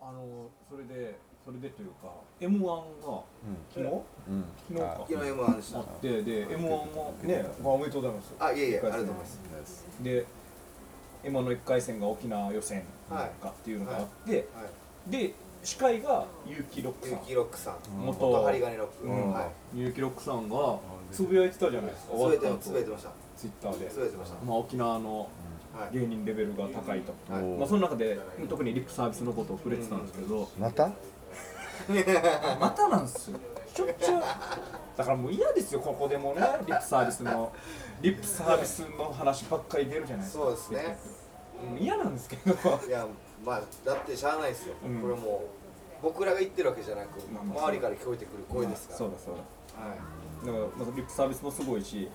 あのそれでそれでというか m 1が昨日、うん。昨日か。昨日 M1 でした。あってで m 1もね、まあ、おめでとうございます。あいえいえ一回戦。ありがとうございます。で m 1の1回戦が沖縄予選かっていうのがあって、はい。で司会が結城ロックゆさん。うきロックさん。元元針金ロックうん。はい。結城ロックさんがつぶやいてたじゃないですか。つぶえてました。ツイッターで、つぶえてました。まあ、沖縄のはい芸人レベルが高いと、はい。まあ、その中で特にリップサービスのことを触れてたんですけど、また？またなんですよ。しょっちゅうだからもう嫌ですよここでもね。リップサービスのリップサービスの話ばっかり出るじゃないですか。そうですね。もう嫌なんですけど。いやまあだってしゃあないですよ。うん。これもう僕らが言ってるわけじゃなくまあまあ周りから聞こえてくる声ですから。そうだそうはい。だだからまあリップサービスもすごいし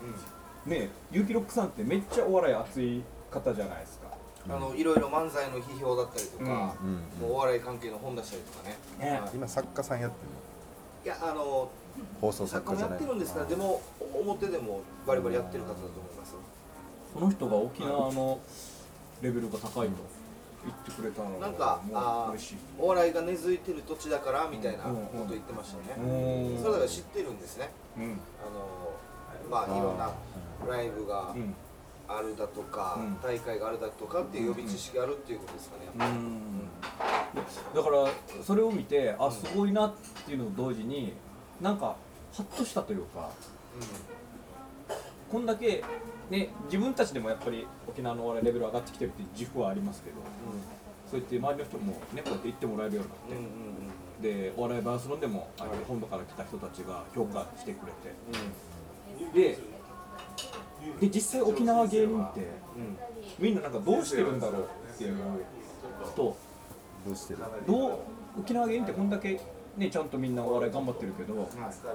うん。ねゆうきロックさんってめっちゃお笑い熱い方じゃないですか。あのいろいろ漫才の批評だったりとか、うん。もうお笑い関係の本出したりとかね。ね。はい。今作家さんやってるいやあの放送作家もや作家じゃないってるんですから、でも表でもバリバリやってる方だと思います。その人が沖縄のレベルが高いと言ってくれたのがなんかもあお笑いが根付いてる土地だからみたいなうんこと言ってましたうね。ん。それだから知ってるんですね。うん。あのまあいろんなライブがうんあるだとか、うん。大会があるだとかっていう予備知識があるっていうことですかね。やっぱり。だからそれを見てあすごいなっていうのと同時になんかハッとしたというかこんだけね自分たちでもやっぱり沖縄のお笑いレベル上がってきてるっていう自負はありますけどそうやって周りの人もねこうやって言ってもらえるようになっうんうんうん。て、でお笑いバースロンでもあの本土から来た人たちが評価してくれて。うん。でで実際沖縄芸人ってうんみんななんかどうしてるんだろうっていうと。どうしてる？どう沖縄芸人ってこんだけねちゃんとみんなお笑い頑張ってるけど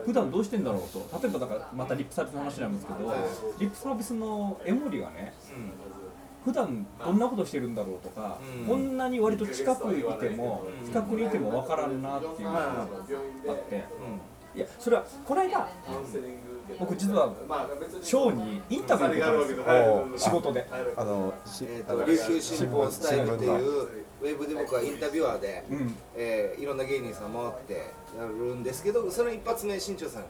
普段どうしてんだろうと。例えばだからまたリップサービスの話なんですけどリップサービスのエモリがね普段どんなことしてるんだろうとか、うん。こんなに割と近くにいても近くにいても分からんなっていうのがあって。いやそれはこの間僕実はショーにインタビュー受けたんですよ。お仕事で。あの琉球新報スタイルっていうウェブで僕はインタビュアーで、うん。えーいろんな芸人さん回ってやるんですけどその一発目新庄さん。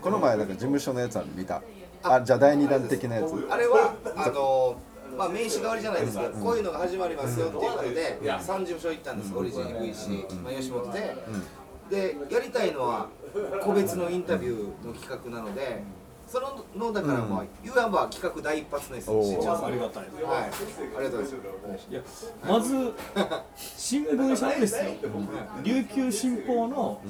この前なんか事務所のやつは見た。あじゃあ第二弾的なやつ。あれはあのまあ名刺代わりじゃないですか、こういうのが始まりますよっていうことで、三事務所行ったんです、オリジン VC、まあ、吉本で、で、やりたいのは個別のインタビューの企画なので、そののだから、まあ、いわば企画第一発目です、おー新庄さん。ありがたいですはい、ありがとうございます。いやまず新聞社のですよ琉球新報の、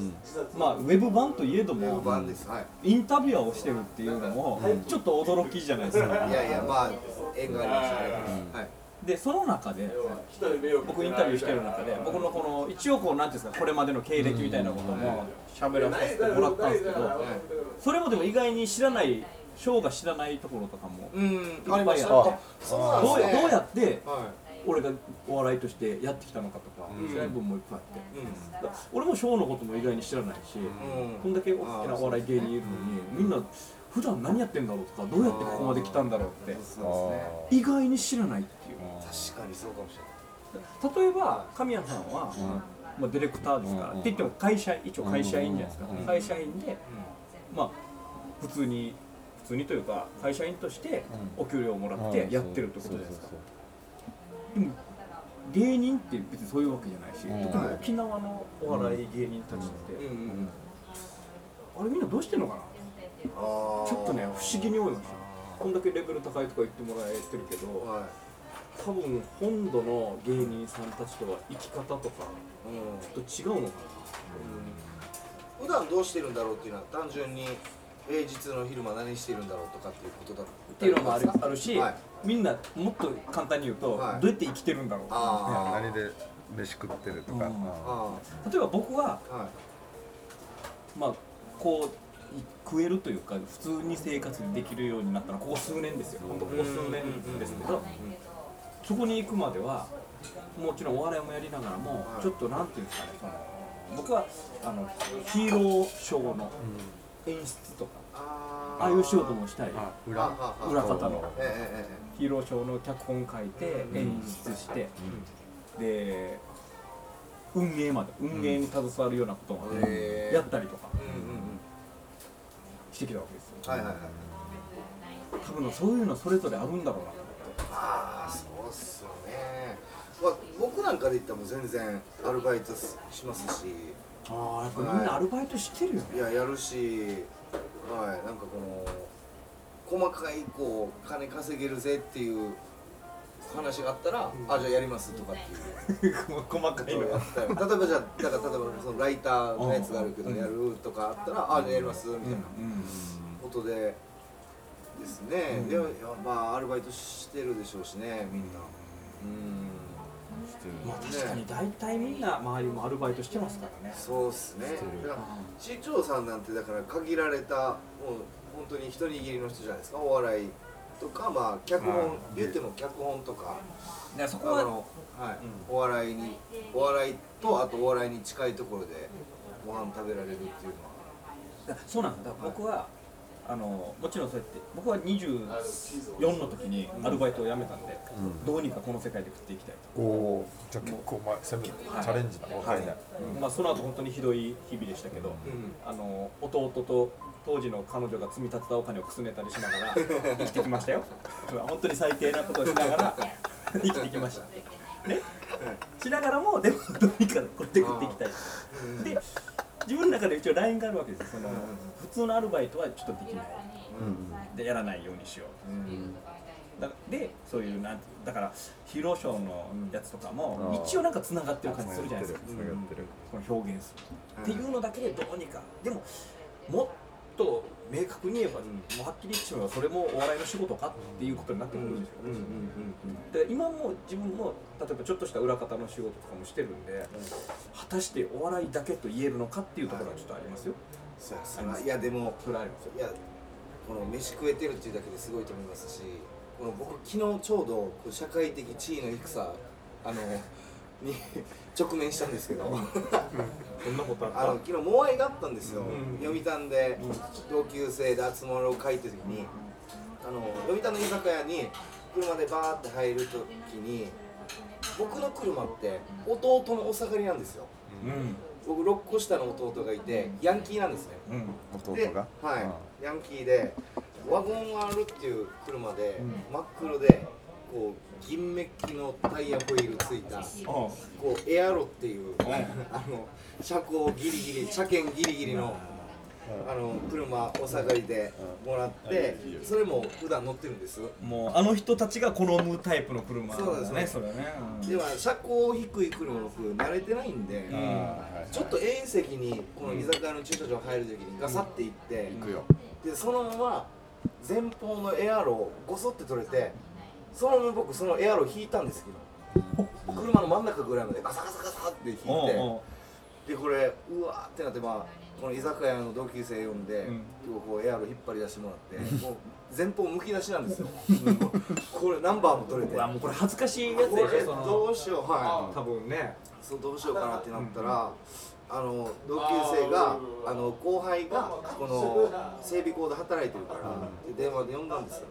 まあ、ウェブ版といえども番です。はい。インタビュアーをしてるっていうのもちょっと驚きじゃないですかいやいや、まあ、縁がありましたね。はい。でその中で僕インタビューしてる中で僕のこの一応こうなんていうんですかこれまでの経歴みたいなことも喋らせてもらったんですけどそれもでも意外に知らないショーが知らないところとかもうん、ありました。ああそうなんどうやっては俺がお笑いとしてやってきたのかとかうん。知らない部分もいっぱいあって。俺もショーのことも意外に知らないし、うん。こんだけ大きなお笑い芸人いるのにみんな普段何やってんだろうとかどうやってここまで来たんだろうって。意外に知らないっていう。確かにそうかもしれない。例えば神谷さんは、まあ、ディレクターですから、って言っても会社一応会社員じゃないですか、会社員で、まあ普通に普通にというか会社員としてお給料をもらってやってるってことですか、でも芸人って別にそういうわけじゃないし、うん。特に沖縄のお笑い芸人たちって、うんうん。あれみんなどうしてんのかな？ちょっとね不思議に思いましたこんだけレベル高いとか言ってもらえてるけど。はい。多分本土の芸人さんたちとは生き方とかうん。ちょっと違うのか普段どうしてるんだろうっていうのは単純に平日の昼間何してるんだろうとかっていうことだっっていうのもあるあるし、はい。みんなもっと簡単に言うと、はい。どうやって生きてるんだろう何で飯食ってるとか、うん。あ例えば僕はあはい。まあこうい食えるというか普通に生活できるようになったのはここ数年ですよ。本当ここ数年ですけどそこに行くまではもちろんお笑いもやりながらも、はい。ちょっとなんていうんですかねその僕はあのヒーローショーの演出とか、あああいう仕事もしたい。裏。裏方の。ヒーローショーの脚本書いて演出して、で運営まで運営に携わるようなことまでやったりとかしてきたわけですよ。はいはいはい。多分そういうのそれぞれあるんだろうなあなんかで言ったらもう全然アルバイトしますし。ああやっぱみんなアルバイトしてるよね。い。ややるし。はい。なんかこの細かいこう金稼げるぜっていう話があったら、あじゃあやりますとかっていう。細かいの。やったよ例えばじゃあだから例えばそのライターのやつがあるけどやるとかあったら、あじゃあやりますみたいなことでですね、でまあアルバイトしてるでしょうしねみんな。うんまあ確かに大体みんな周りもアルバイトしてますからね。そうっすね。だから市長さんなんてだから限られたもう本当に一握りの人じゃないですか。お笑いとかまあ脚本、言っても脚本とか。ねそこはあの、はい。お笑いにお笑いとあとお笑いに近いところでご飯食べられるっていうのは。だそうなんだだから僕はあのもちろんそうやって僕は24の時にアルバイトを辞めたんで、どうにかこの世界で食っていきたいと、おおじゃあ結構まあ攻めチャレンジだ若い。ねまあ、その後本当にひどい日々でしたけど、あの弟と当時の彼女が積み立てたお金をくすねたりしながら 生きてきましたよ。本当に最低なことをしながら 生きてきました。ね。しながらもでもどうにかこれで食っていきたい。で自分の中で一応ラインがあるわけですよその普通のアルバイトはちょっとできない。でやらないようにしよう。だでそういうなんてだからヒーローショーのやつとかも一応なんかつながってる感じするじゃないですか。つながってる。この表現するっていうのだけでどうにか。でももっと明確に言えば、もうはっきり言ってしまえばそれもお笑いの仕事かっていうことになってくるんですよ、で今も自分も例えばちょっとした裏方の仕事とかもしてるんで、果たしてお笑いだけと言えるのかっていうところはちょっとありますよ、そういやでもそれはありますよいやこの飯食えてるっていうだけですごいと思いますしこの僕昨日ちょうどこう社会的地位の低さあのに直面したんですけど。そんなことあった？あの昨日モアイがあったんですよ、うん。読谷で同級生で集まろう会って時に。あの読谷の居酒屋に車でバーって入る時に僕の車って弟のお下がりなんですよ。うん僕6個下の弟がいてヤンキーなんですね。うん。で弟が？はい、ヤンキーでワゴン R っていう車で、うん。真っ黒でこう銀メッキのタイヤホイールついたこうエアロっていう、あの車高ギリギリ車検ギリギリのあの車お下がりでもらってそれも普段乗ってるんです？もうあの人たちが好むタイプの車だそうですねそれはね、うん。では車高低い車僕慣れてないんで、ちょっと A 席にこの居酒屋の駐車場入るときにガサって行って、でそのまま前方のエアロをごそって取れてそのまま僕そのエアロ引いたんですけど車の真ん中ぐらいまでガサガサガサって引いてでこれうわーってなってまあこの居酒屋の同級生呼んで、うん。こうエアロ引っ張り出してもらって もう前方むき出しなんですよ。これナンバーも取れて。これ恥ずかしいやつでしょどうしようはい。多分ね。そうどうしようかなってなったら、あの同級生があの後輩がこの整備工で働いてるから、で電話で呼んだんですよ、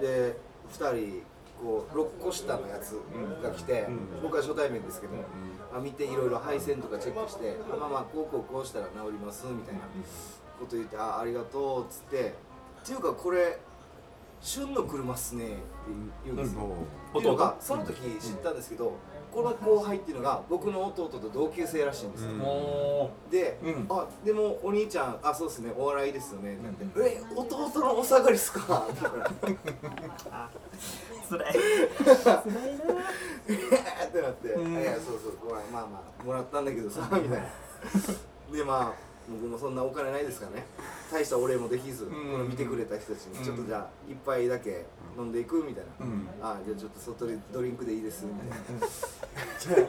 で2人こう6個下のやつが来て、僕は初対面ですけど、あ見ていろいろ配線とかチェックして、あまあまあこうこうこうしたら治りますみたいなこと言って「あありがとう」っつってっていうかこれ旬の車っすねって言うんですよ、っていうのがその時知ったんですけど、この後輩っていうのが僕の弟と同級生らしいんですよ、もで、うん。あでもお兄ちゃんあそうですねお笑いですよね。なって、え弟のお下がりっすか？って言ったらいえー ってなって、うん。いやそうそうまあまあもらったんだけどさみたいな。でまあ僕もそんなお金ないですからね。大したお礼もできず、ん。この見てくれた人たちに、うん。ちょっとじゃあ一杯だけ飲んでいくみたいな、うん。あじゃあちょっと外でドリンクでいいですみたいな。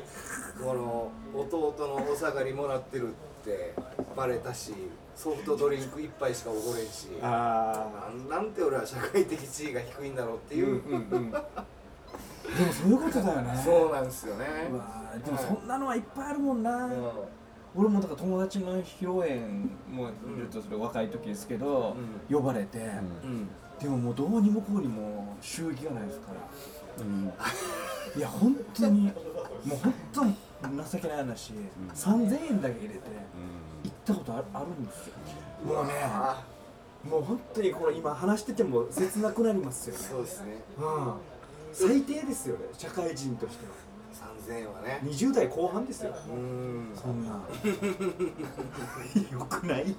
この弟のお下がりもらってるってバレたしソフトドリンク一杯しかおごれんしあなんて俺は社会的地位が低いんだろうっていう、うんうんうん。でもそういうことだよね。そうなんですよね。でもそんなのはいっぱいあるもんな、うん俺もだから友達の披露宴も言うとそれ若い時ですけど、呼ばれて、うん。でももうどうにもこうにも収益がないですから。いや本当にもう本当情けない話、3000円だけ入れて行ったことあるあるんですよ。もうねもう本当にこれ今話してても切なくなりますよね。そうですね。うん。最低ですよね社会人としては3000円はね。20代後半ですよ。うん。そんな。よくないの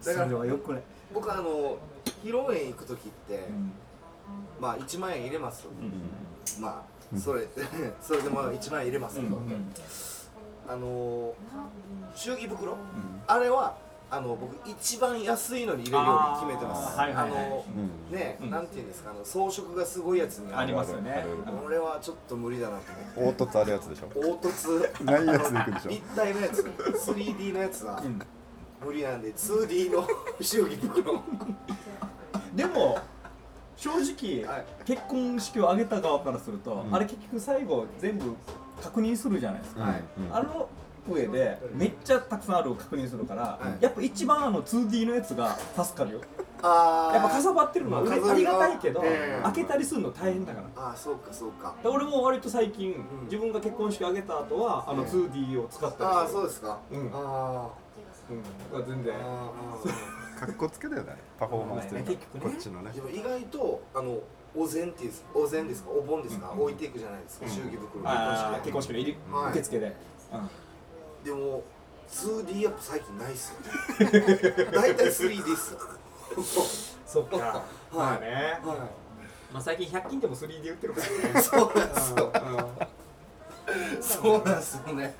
そだかられはよくない、僕あの披露宴行く時って、まあ1万円入れますよ、まあそれ それでまあ1万円入れますけど、あの祝儀袋、あれはあの僕一番安いのに入れるように決めてます。あーはいはいはい。のね、なんていうんですかあの装飾がすごいやつにありますよね。これはちょっと無理だなと思って。凹凸あるやつでしょ。凹凸？ないやつでいくでしょ立体のやつ。3D のやつは無理なんで 2D の 祝儀袋。でも正直、はい。結婚式を挙げた側からすると、ん。あれ結局最後全部確認するじゃないですか、はい。うん。あの上でめっちゃたくさんあるを確認するから、はい。やっぱ一番あの 2D のやつが助かるよ。あー。やっぱかさばってるのはまあありがたいけど、ええ。開けたりするの大変だから。ああそうかそうか。で俺も割と最近、自分が結婚式挙げた後はあの 2D を使ったりああするそうですか、うん。あうん、全然。ーあー。かっこつけだよね。パフォーマンスというか、まあね。こっちのね。でも意外とあのお膳っていうんですお膳ですか？お盆ですか、置いていくじゃないですか、祝儀袋あー結結婚式婚式の入り、はい。受付で、うんででも 2D アップ最近ないっすよ 大体 3D っす。よそっか。はい。まあね、はまあ、最近100均でも 3D 売ってるからね。いそうなんですよ。うんそうなんですよね。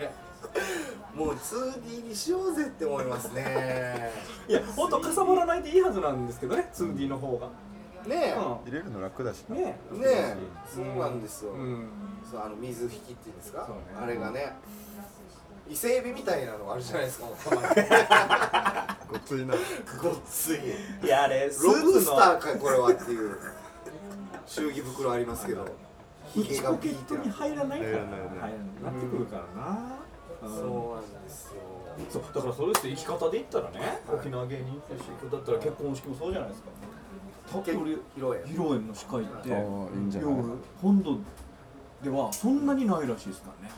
もう 2D にしようぜって思いますね。いや本当かさばらないでいいはずなんですけどね 2D の方が。ね入れるの楽だしうんねえ。ねえ。そうなんですよ、うん。そうあの水引きっていうんですか、そうね。あれがね伊勢海老みたいなのあるじゃないですか。ごっついな。ごっつい。いやあれスロブーツのスターかこれはっていう。祝儀袋ありますけど。ひ内げがポケットビーって入らないから入らななってくるからな。うんそうなんですよ。そうだからそれですよ生き方で言ったらね沖縄芸人としてだったら結婚式もそうじゃないですか。たっぷり披露宴披露宴の司会って。いいんじゃない？夜本土ではそんなにないらしいですからね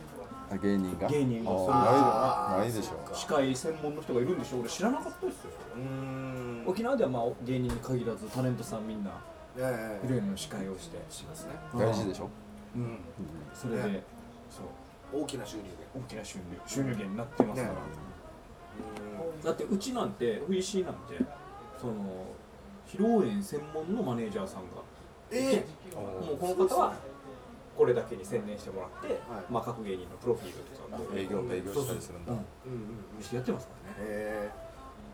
あ芸人が？芸人が。あーないないでしょ司会専門の人がいるんでしょ俺。知らなかったですよ。うーん。沖縄ではまあ芸人に限らずタレントさんみんなええ。披露宴の司会をしてしますね。大事でしょ？うん。それで、ね。そう。大きな収入で。大きな収入収入源になってますから、ね。だってうちなんて VC なんてその披露宴専門のマネージャーさんがえ。もうこの方はこれだけに専念してもらって、はい。まあ、各芸人のプロフィールとか営業営業したりするんだ。うんうんうん。してやってますからね。えー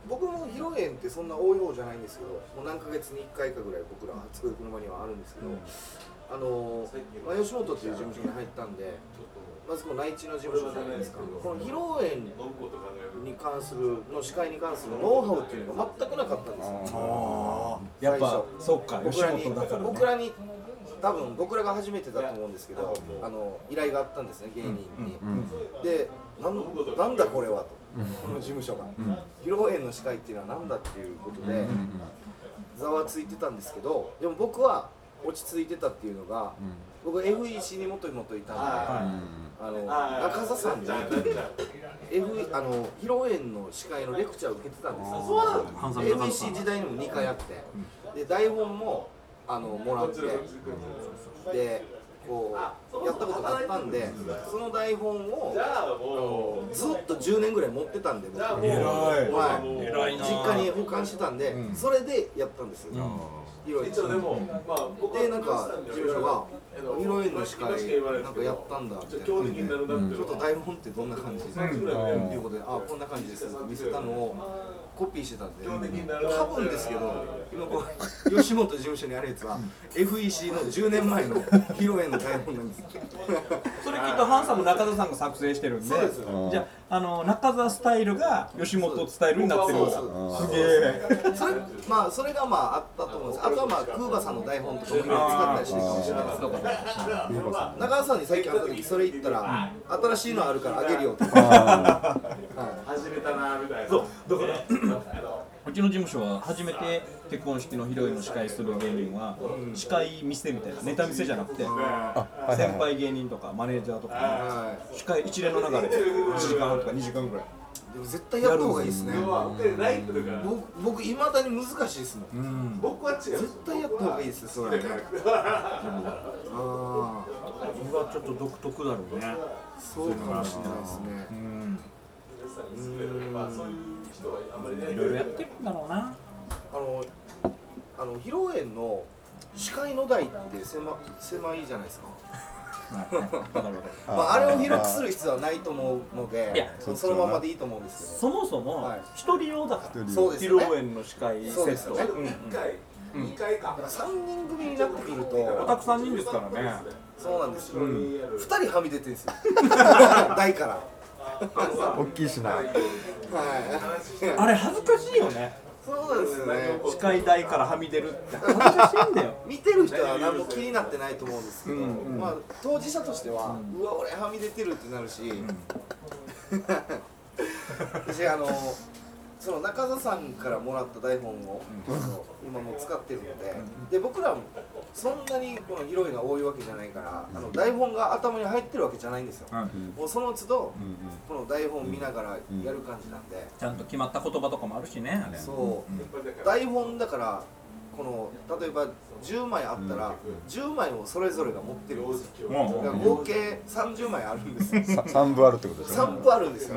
僕も披露宴ってそんな多い方じゃないんですけどもう何ヶ月に1回かぐらい僕ら作る車にはあるんですけど、あのーまあ、吉本っていう事務所に入ったんでまずこの内地の事務所じゃないですかこの披露宴に関するの司会に関するノウハウっていうのが全くなかったんですよ。やっぱそっか吉僕らに本だからね。僕らに多分僕らが初めてだと思うんですけどあの依頼があったんですね芸人に、でなんなんだこれはと、この事務所が、披露宴の司会っていうのは何だっていうことで、ざわついてたんですけどでも僕は落ち着いてたっていうのが、僕 FEC にもともといたんで、あの中澤さんに F あの披露宴の司会のレクチャーを受けてたんですよ。FEC 時代にも2回あって、で台本もあのもらって、でこうやったことがあったんでその台本をあのずっと10年ぐらい持ってたんで僕。偉い。はい。偉いな。実家に保管してたんで、それでやったんですよ、披露宴でなんか事務所が「披露宴の司会なんかやったんだ」みたいなちょっと台本ってどんな感じ？ですか?」っていうことで「あこんな感じです」って見せたのをコピーしてたんで。多分ですけど今こう吉本事務所にあるやつは FEC の10年前の披露宴の台本なんですよ。それきっとハンサム中澤さんが作成してるんで。じゃああの中澤スタイルが吉本スタイルになってるんだすげえ。それまあそれがまああったと思うんです。あとはまあクーバさんの台本とかも今使ったりしてるかもしれないですけど。中川さんに最近会った時それ言ったら新しいのあるからあげるよって。始めたなみたいな。そう。だからうちの事務所は初めて結婚式の披露宴の司会する芸人は司会店みたいなネタ見せじゃなくて先はい輩芸人とかマネージャーとかは司会一連の流れで1時間半とか2時間ぐらい。いでも絶対やった方がいいですね。僕僕いまだに難しいですもん。うん。絶対やった方がいいですよそれ。あ僕はちょっと独特だろうね。あそうかもしれないですね。うんうんいろいろやってるんだろうな。あのあの披露宴の司会の台って狭狭いじゃないですか、まあ、あれを広くする必要はないと思うのでいやそそのままでいいと思うんですそもそもはい。一人用だから一人そうです披露宴の司会セット。うんうん。けど3人組になってくるおとたくさん人ですからね。そうなんですよ、2人はみ出てるんですよ。台から 大きいしな。はい。あれ恥ずかしいよね。そうなんですよね。司会台からはみ出るって。恥ずかしいんだよ。見てる人は何も気になってないと思うんですけど、うん。うんまあ、当事者としては、うわ俺はみ出てるってなるし、私あのその中田さんからもらった台本を、今もう使ってるので,、で僕らもそんなにこの広いのが多いわけじゃないから、あの台本が頭に入ってるわけじゃないんですよ、もうその都度、この台本見ながらやる感じなんで、ちゃんと決まった言葉とかもあるしねあれ。そう、台本だからこの例えば10枚あったら、10枚をそれぞれが持ってるんですよ。合計30枚あるんですよ。さ三部あるってことでしょ。3部あるんですよ、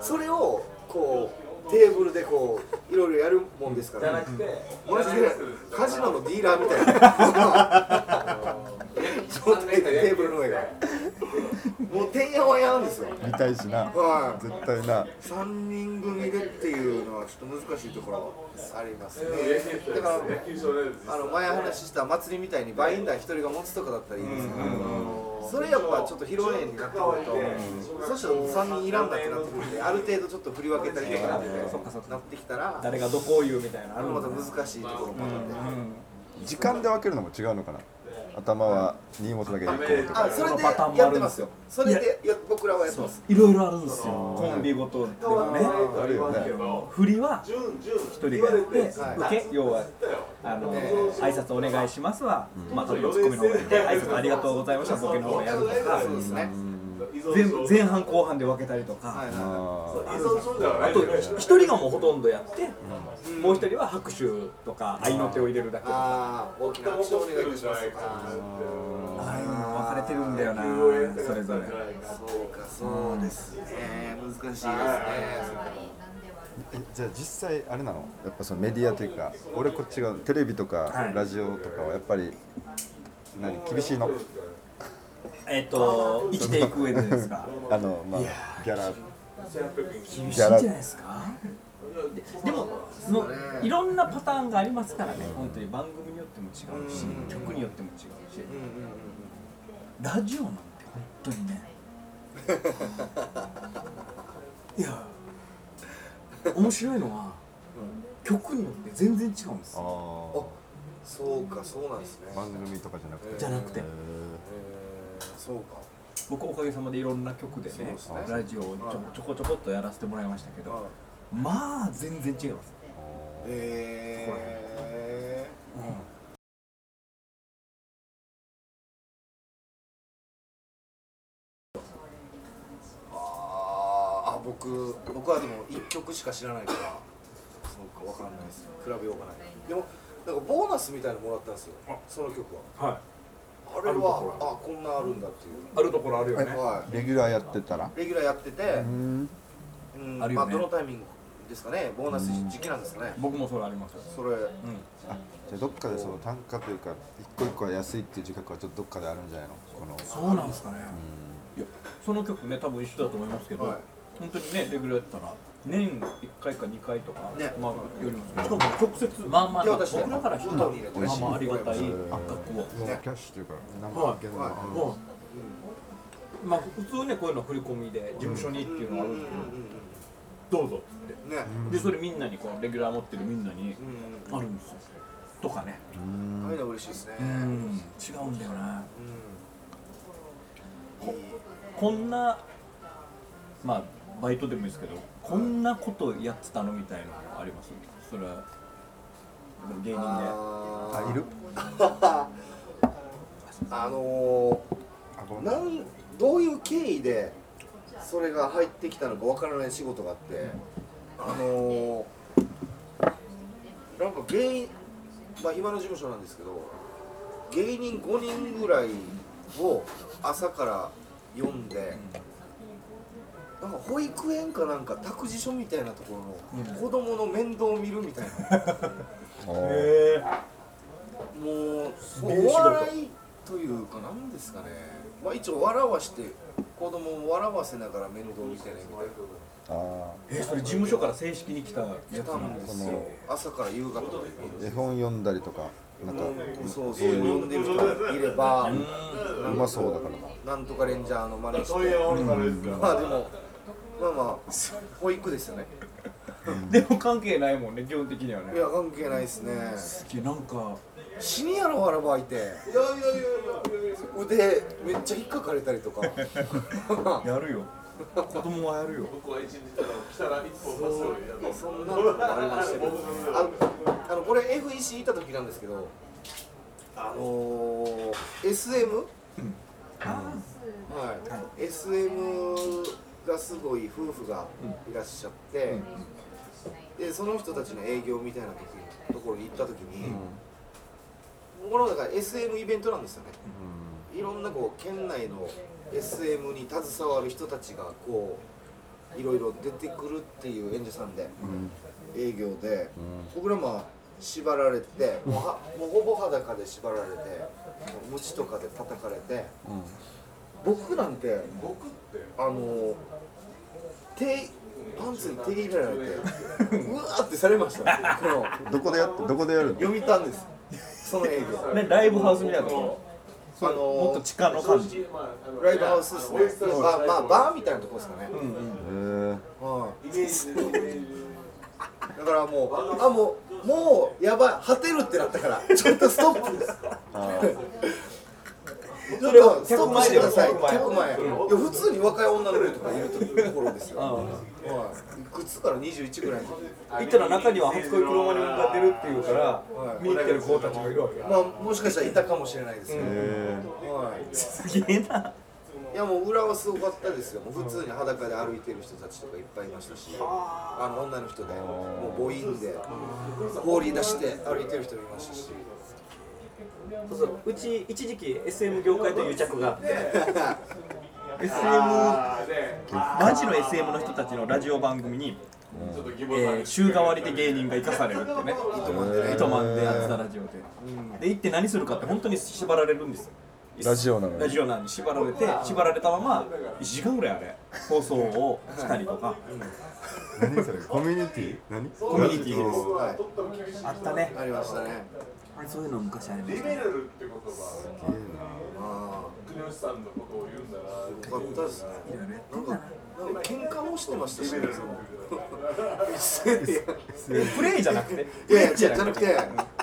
それをこうテーブルでこういろいろやるもんですから、マジでカジノのディーラーみたいな。状態でテーブルの上が。もうてんやわんやなんですよ。見たいしな。はい。絶対な。3人組でっていうのはちょっと難しいところありますね。だからあの前話した祭りみたいにバインダー1人が持つとかだったらいいですけどそれやっぱちょっと披露宴になってくるとそしたら3人いらんだってなってくるんである程度ちょっと振り分けたりとかなってきたら誰がどこを言うみたいなのああのまるのた難しいところもあるん。で時間で分けるのも違うのかな頭は新本だけで1個とか。あそれでやってますよ。それでや僕らはやってます。いろいろあるんですよ。コンビごとでもね。あるよね振りは一人がやって受け要はあの挨拶お願いしますはまあ例えばツッコミの方がいて挨拶ありがとうございましたボケの方がやるとかそうですね前前半後半で分けたりとはいかはあ。あと一人がもうほとんどやってもう一人は拍手とか愛の手を入れるだけとか。ああ大きな拍手をお願いいたします。ああいうの分かれてるんだよなそれぞれ。そうかそうですね。難しいですね。えじゃあ実際あれなの？やっぱそのメディアというか俺こっちがテレビとかはい。ラジオとかはやっぱり何厳しいの？えっと生きていく上でですか？あのまあギャラ。厳しいんじゃないですか？ででもそのいろんなパターンがありますからね本当に番組によっても違うし曲によっても違うし。ラジオなんて本当にね。いや面白いのは曲によって全然違うんですあそうかそうなんですね。番組とかじゃなくて。じゃなくて。へえーそうか。僕おかげさまでいろんな曲でねね。ラジオをちょちょこちょこっとやらせてもらいましたけどまあ全然違います。えー、あーあ僕僕はでも1曲しか知らないからそうかわかんないです。比べようがない。でもなんかボーナスみたいなのもらったんですよ。その曲は。はいあれはあこんなあるんだっていう。あるところあるよね。はレギュラーやってたら。いレギュラーやってて、うん。うんあるよね。まあ、どのタイミングですかね。ボーナス時期なんですかね、僕もそれありますよ。それ。あじゃあどっかでその単価というか一個一個は安いっていう自覚はちょっとどっかであるんじゃないの？この。そうなんですかね。いやその曲ね多分一緒だと思いますけど、はい。本当にねレギュラーやったら年1回か2回とか、ね。まあよりますしかも直接。まあまあ僕らからまあまあありがたいうん価格を、キャッシュというか生はい現はまあ普通ねこういうの振り込みで事務所にっていうのがあるんですけど、どうぞって。ね、でそれみんなにこのレギュラー持ってるみんなにうん。あるんですよ。とかね。うん。ああいうの嬉しいですね。うん。違うんだよな。こんなまあバイトでもいいですけどこんなことやってたのみたいなのあります？それは芸人で。あいる？あのあごめん。なんどういう経緯でそれが入ってきたのかわからない仕事があってあのなんか芸人まあ今の事務所なんですけど芸人5人ぐらいを朝から読んで、なんか保育園かなんか託児所みたいなところの子供の面倒を見るみたいな、へもうげえ仕事お笑いというかなんですかね。まあ一応笑わして子供を笑わせながら面倒見てねみたいあえそれ事務所から正式に来たやつな来たんですよ。朝から夕方まで。ー絵本読んだりとかなんかそうそう読んでる人がいればうまそうだからな。んとかレンジャーの真似して。まあでもまあまあ保育ですよね。でも関係ないもんね基本的にはね。いや関係ないですね。いやなんか。死にやろアラバイて腕めっちゃ引っかかれたりとか。やるよ。子供はやるよ。そうそんなのもありましたけど。ああのこれ FEC 行った時なんですけどあのー、SM? はい、SM がすごい夫婦がいらっしゃって、でその人たちの営業みたいな時ところに行った時に、このだから SM イベントなんですよね、いろんなこう県内の SM に携わる人たちがこういろいろ出てくるっていう演者さんで、営業で、僕らまあ縛られてもうはもうほぼ裸で縛られてもう鞭とかで叩かれて、僕なんてあの手パンツに手入れられて うわーってされました。このどこでやってどこでやるの？読みたんです。その営業 ねライブハウスみたいなとこ。あのろもっと地下の感じ。ライブハウスですね。まあまあバーみたいなとこですかね、へえはい。だからもう、あ、もう、もう、やばい、果てるってなったから、ちょっとストップ。です。ちょっとストップしてください、客前客前。いや、普通に若い女の子とかいるところですよ。はい。いくつから21ぐらい。行ったら中には初恋黒マに向かってるっていうから見に来てる子たちがいるわけまあ、もしかしたらいたかもしれないですけど。へはい。すげえないやもう裏はすごかったですよもう普通に裸で歩いてる人たちとかいっぱいいましたしあの女の人でもう母音で放り出して歩いてる人もいましたしそうそううち一時期 SM 業界と癒着があって。SM マジの SM の人たちのラジオ番組に、えー週替わりで芸人が生かされるっていうね糸満でね。糸満でやってたラジオで、で行って何するかって本当に縛られるんですよラジオなのに。ラジオなのに縛られて縛られたまま1時間ぐらいあれ放送をしたりとか。何それコミュニティ？何？コミュニティです。はい。あったね。ありましたね。そういうの昔ありました。ねあ国吉さんのことを言うんだな。あよかったですねなんか喧嘩もしてましたしね。プレイじゃなくて。いやいやじゃなくて。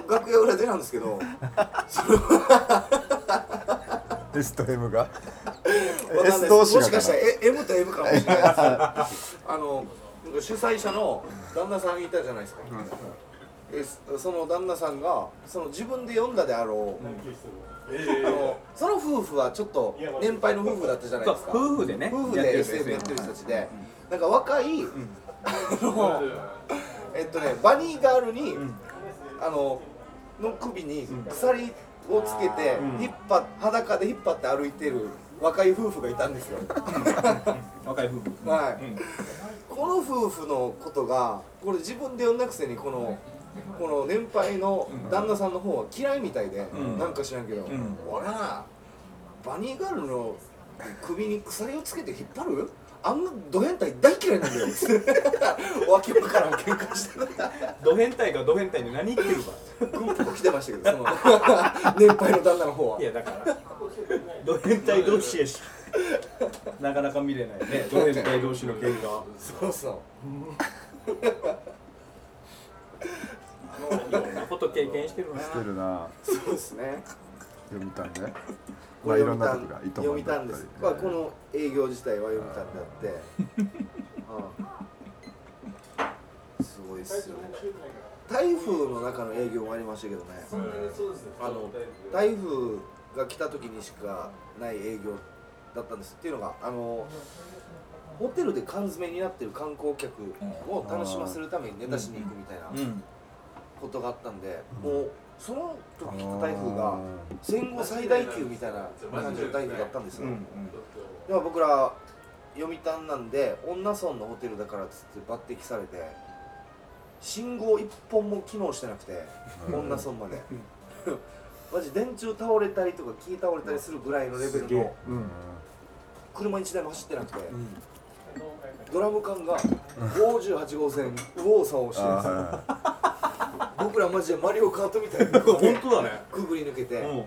楽屋裏でなんですけど。それ S と M が。S 同士がもしかしたらえ M と M かもしれない。で すあの主催者の旦那さんいたじゃないですか、えその旦那さんがその自分で読んだであろう、あのその夫婦はちょっと年配の夫婦だったじゃないですか。夫婦でね。夫婦で SM やってる人たちで、なんか若い、あのえっとねバニーガールに、あのの首に鎖をつけて、引っ張っ裸で引っ張って歩いてる若い夫婦がいたんですよ。若い夫婦。はい。うん。この夫婦のことがこれ自分で読んだくせにこのこの年配の旦那さんの方は嫌いみたいで、ん。なんか知らんけど、ん俺なバニーガールの首に鎖をつけて引っ張る？あんなド変態大嫌いなんだよ。わけわからん喧嘩してたド変態がド変態に何言ってるか。軍服着てましたけどその。年配の旦那の方は。いやだからド変態同士やし。なかなか見れないね。ド変態同士の喧嘩そうそう。いろんなこと経験してるな。してるな。そうですね。読みたんねこれ読みたなん時が糸読みたんです、まあ、この営業自体は読みたんであって、ああすごいっすよね。台風の中の営業もありましたけどね。あの台風が来た時にしかない営業だったんですっていうのがあのホテルで缶詰になってる観光客を楽しませるためにネタしに行くみたいな。うん。ことがあったんで、もうその時来た台風が戦後最大級みたいな感じの台風だったんですよ、でも僕ら読谷なんで恩納村のホテルだからっつって抜擢されて信号一本も機能してなくて恩納村まで。マジ電柱倒れたりとか木倒れたりするぐらいのレベルの車1台も走ってなくて、ドラム缶が58号線右往左往してるんですよ。あ僕らマジでマリオカートみたいな 本当だね。くぐり抜けて、うん。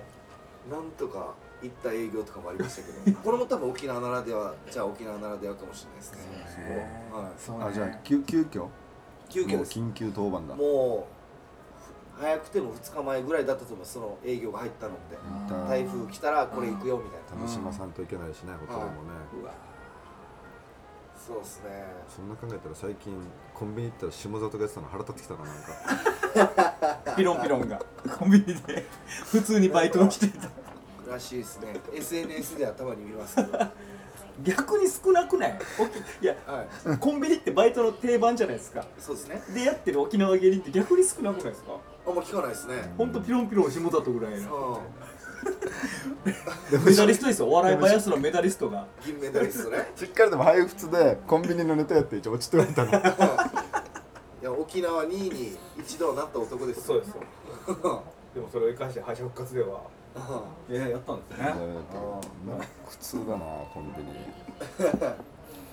なんとか行った営業とかもありましたけど これも多分沖縄ならではじゃあ沖縄ならではかもしれないですね。はいそうーあじゃあ急急遽？急遽です。緊急当番だ。もう早くても2日前ぐらいだったと思いますその営業が入ったのって。あー台風来たらこれ行くよみたいな。楽しまさんといけないしねホテルもね。うわ。そうですね。そんな考えたら最近コンビニ行ったら下里がやってたの腹立ってきたななんか。ピロンピロンが。コンビニで普通にバイトをしてた。らしいですね。SNS ではたまに見ますけど。は 逆に少なくない？沖いやい。コンビニってバイトの定番じゃないですか。そうですね。でやってる沖縄芸人って逆に少なくないですか？あんま聞かないですね。ほんとピロンピロン下里ぐらいの。う。んメダリストですよ。お笑いバイアスのメダリストが。銀メダリストね。しっかりでも配布でコンビニのネタやって一応落ちておいたのいや沖縄2位に一度なった男ですそうですよ。でもそれを生かして敗者復活では。ういややったんですね。苦痛だなコンビニ。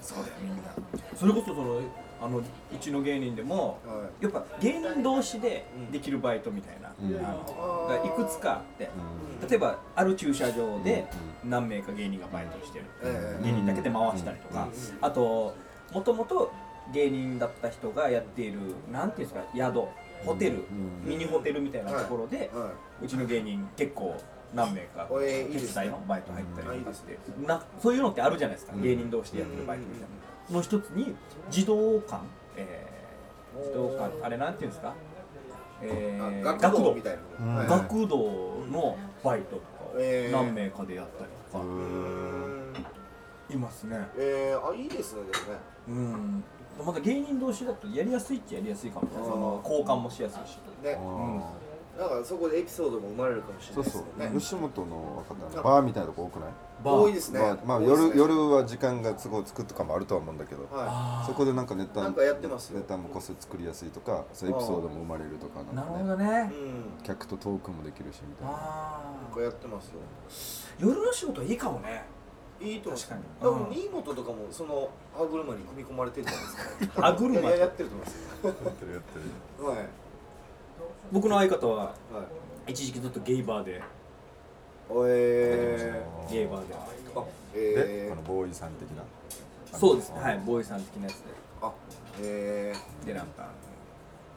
それこそそのあのうちの芸人でもんはい。やっぱ芸人同士でできるバイトみたいな、うん。あのがいくつかあって、う例えばある駐車場で何名か芸人がバイトしてる、ええ。芸人だけで回したりとか、うん。あともともと芸人だった人がやっているなんていうんですか宿ホテル、うん。ミニホテルみたいなところで、はうちの芸人結構何名か手伝いのバイト入ったりとかして。なそういうのってあるじゃないですか、うん。芸人同士でやってるバイトみたいな。の一つに児童館、えー児童館。あれなんていうんですか、えいー、学童学童。みたいな。学童のバイトとか何名かでやったりとか。いますね。えー、あいいですねでもね。うん。まだ芸人同士だとやりやすいっちゃやりやすいかもね。その交換もしやすいし。ね。あだからそこでエピソードも生まれるかもしれないですよね。そう吉本の方のバーみたいなとこ多くない？バー多いですね。まあ、まあ多いですね。夜夜は時間が都合つくとかもあるとは思うんだけどはそこでなんかネタなんかやってますよ。ネタもこそ作りやすいとかそういうエピソードも生まれるとかなね。ほどね。いうん。客とトークもできるしみたいな。あなんかやってますよ。ー夜の仕事いいかもね。いいと思う確かに。多分うん。新本とかもその歯車に組み込まれてるじゃないですか歯車？いややってると思いますやってるやってる。よ はい僕の相方ははい。一時期ずっとゲイバーで。おえゲイバーで。ー、あでえこのボーイさん的な。そうですね。はいボーイさん的なやつで。ー、あえでなんか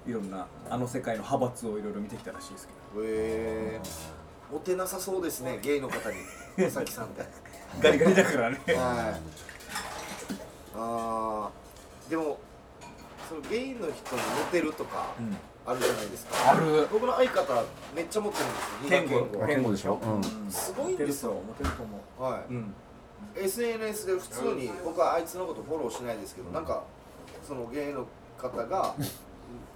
いろんなあの世界の派閥をいろいろ見てきたらしいですけど。ー、えー、モテなさそうですねゲイの方に。佐々木さんってガリガリだからね。はい。あー。でもそのゲイの人にモテるとかうんあるじゃないですか、ある。僕の相方めっちゃ持ってるんですよ。健吾。でしょ？うん。すごいんですよ。モテると思う。はい、うん。SNS で普通に僕はあいつのことフォローしないですけどなんかそのゲイの方が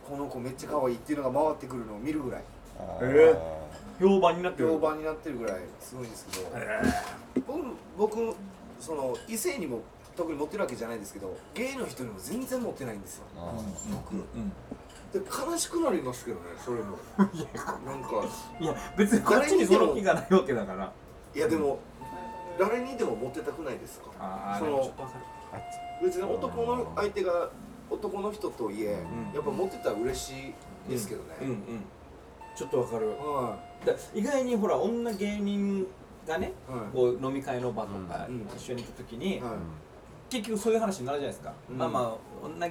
この子めっちゃ可愛いっていうのが回ってくるのを見るぐらい。あえー？評判になってる。評判になってるぐらいすごいんですけど僕僕その異性にも特に持ってるわけじゃないですけどゲイの人にも全然持ってないんですよ。あ僕。うんで悲しくなりますけどねそれも。なんかいや別にこっちにその気がないわけだから。いやでも誰にでも持ってたくないですか？ああその別に男の相手が男の人といえ、うん。やっぱ持ってたら嬉しいですけどね、うんうん。ちょっとわかる。はだ意外にほら女芸人がねいはい。こう飲み会の場とかうん。一緒に行った時にはい。結局そういう話になるじゃないですか、うん。まあまあ女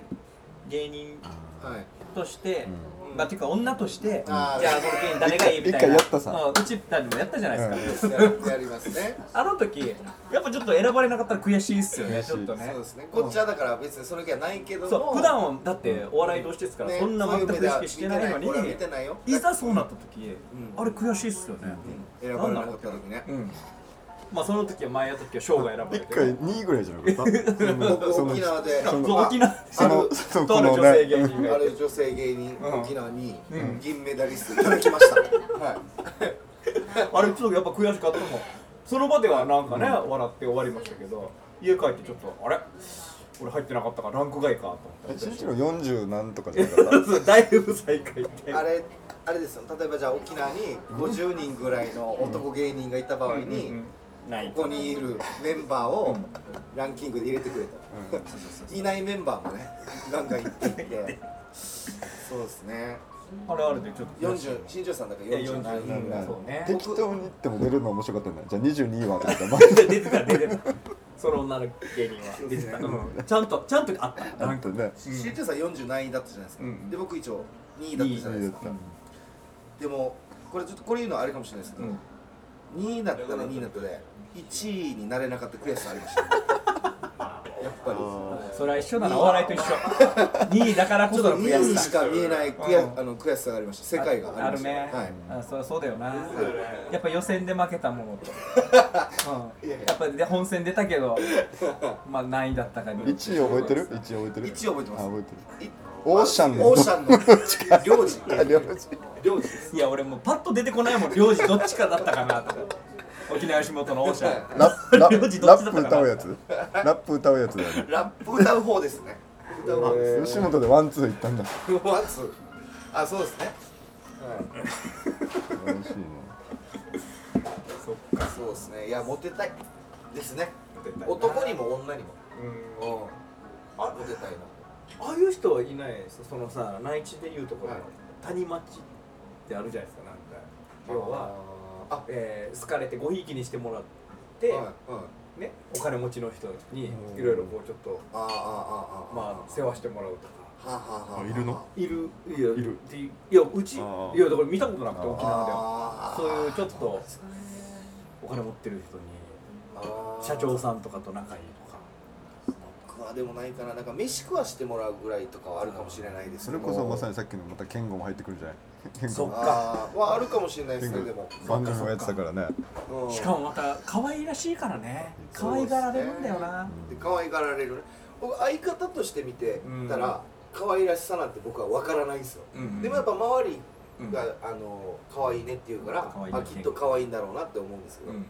芸人はいとしてまあていうか女としてじゃあこの芸人誰がいいみたいな。一回やったさ。うんうちらでもやったじゃないですか、ややりますね。あの時やっぱちょっと選ばれなかったら悔しいっすよねちょっとね。そうですね。こっちはだから別にそれ気はないけども。そう普段はだってお笑い同士ですから、ねそんな全く意識してないのにいざそうなった時、ん。あれ悔しいっすよね、選ばれなかった時ね。うんまあその時は前やった時は賞が選ばれて一回2位ぐらいじゃなかった？僕 その沖縄で。そう沖縄。そのあるそのとあるこの女性ね芸人が。ある女性芸人、うん。沖縄にうん。銀メダリストいただきました、はい。あれちょっとやっぱ悔しかったもん。その場ではなんかね、笑って終わりましたけど家帰ってちょっとあれ？俺入ってなかったからランク外かと思ってえ新一郎40何とかじゃなかった？そうだいぶ最下位ってあれあれですよ。例えばじゃあ沖縄に50人ぐらいの男芸人がいた場合に、ないここにいるメンバーをランキングで入れてくれと、いないメンバーもねガンガンいっていって。そうですね。あれあれでちょっと。40新庄さんだからいや40 40何人そうね。適当に言っても出るの面白かったんだじゃあ22位はとか言ったら出てた出てた。その女の芸人は。出てた、うん。ちゃんとちゃんとあった。まあとね。新庄さん40何位だったじゃないですか、うん。で僕一応2位だったじゃないですか。でもこれちょっとこれ言うのはあれかもしれないですけど、うん。2位だったら2位だったで1位になれなかった悔しさありました。やっぱり。それは一緒だなお笑いと一緒。2位。だからこちょっとその2位悔しさにしか見えない悔,、うん。あの悔しさがありました。世界がありました。あるね、はい。あそそうだよな、やっぱ予選で負けたものと、うん、いやっぱで本戦出たけど まあ何位だったかに1位覚えてる？1位覚えてる？一位覚えてます。あ覚えてる。いオーシャンの。オーシャンの。領事。あ領事。いや俺もうパッと出てこないもん。領事どっちかだったかなとか沖縄吉本のオーシャンラッララップ っちだったかな？歌うやつラップ歌うやつだよね。ラップ歌う方ですね。歌う方です吉本でワンツー行ったんだ。ワンツー。あそうですね。美味しいね。そっか。そうですね。いやモテたいですね。モテたいな。男にも女にも。うん。うんあモテたいな。ああいう人はいないです。そのさ内地でいうところのはい。谷町ってあるじゃないですかなんか。要は、あえー好かれてごひいきにしてもらって、はいはい。ね、お金持ちの人にうん。いろいろこうちょっとああああああまあ世話してもらうとか。はあはあはあ。あいるの？いるいやいる。っていういやうちいやだから見たことなくて沖縄では。そういうちょっとお金持ってる人に社長さんとかと仲いいとか僕はでもないかな。なんか飯食わしてもらうぐらいとかはあるかもしれないですそれこそまさにさっきのまた健吾も入ってくるんじゃない？そっか。はあるかもしれないですねでも。番組もやってたからね。うん。しかもまた可愛らしいからね。可愛がられるんだよな。で可愛がられるね。僕相方として見てたら可愛らしさなんて僕は分からないんですよ。うんでもやっぱ周りうん。が、あの可愛いねって言うからあきっと可愛いんだろうなって思うんですけど、うんうん。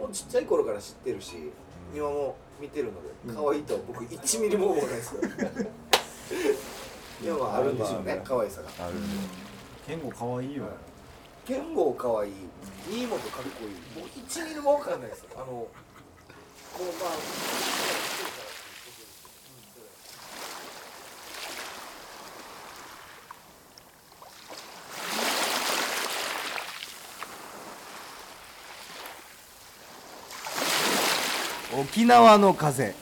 もうちっちゃい頃から知ってるし、今も見てるので可愛いとは僕1ミリも思わないです。よでもあるんでしょうね。可愛さが。ある健吾可愛いよ剣豪可愛い。新本かっこいい。もう1ミリも分かんないです。よあのこうまあ沖縄の風。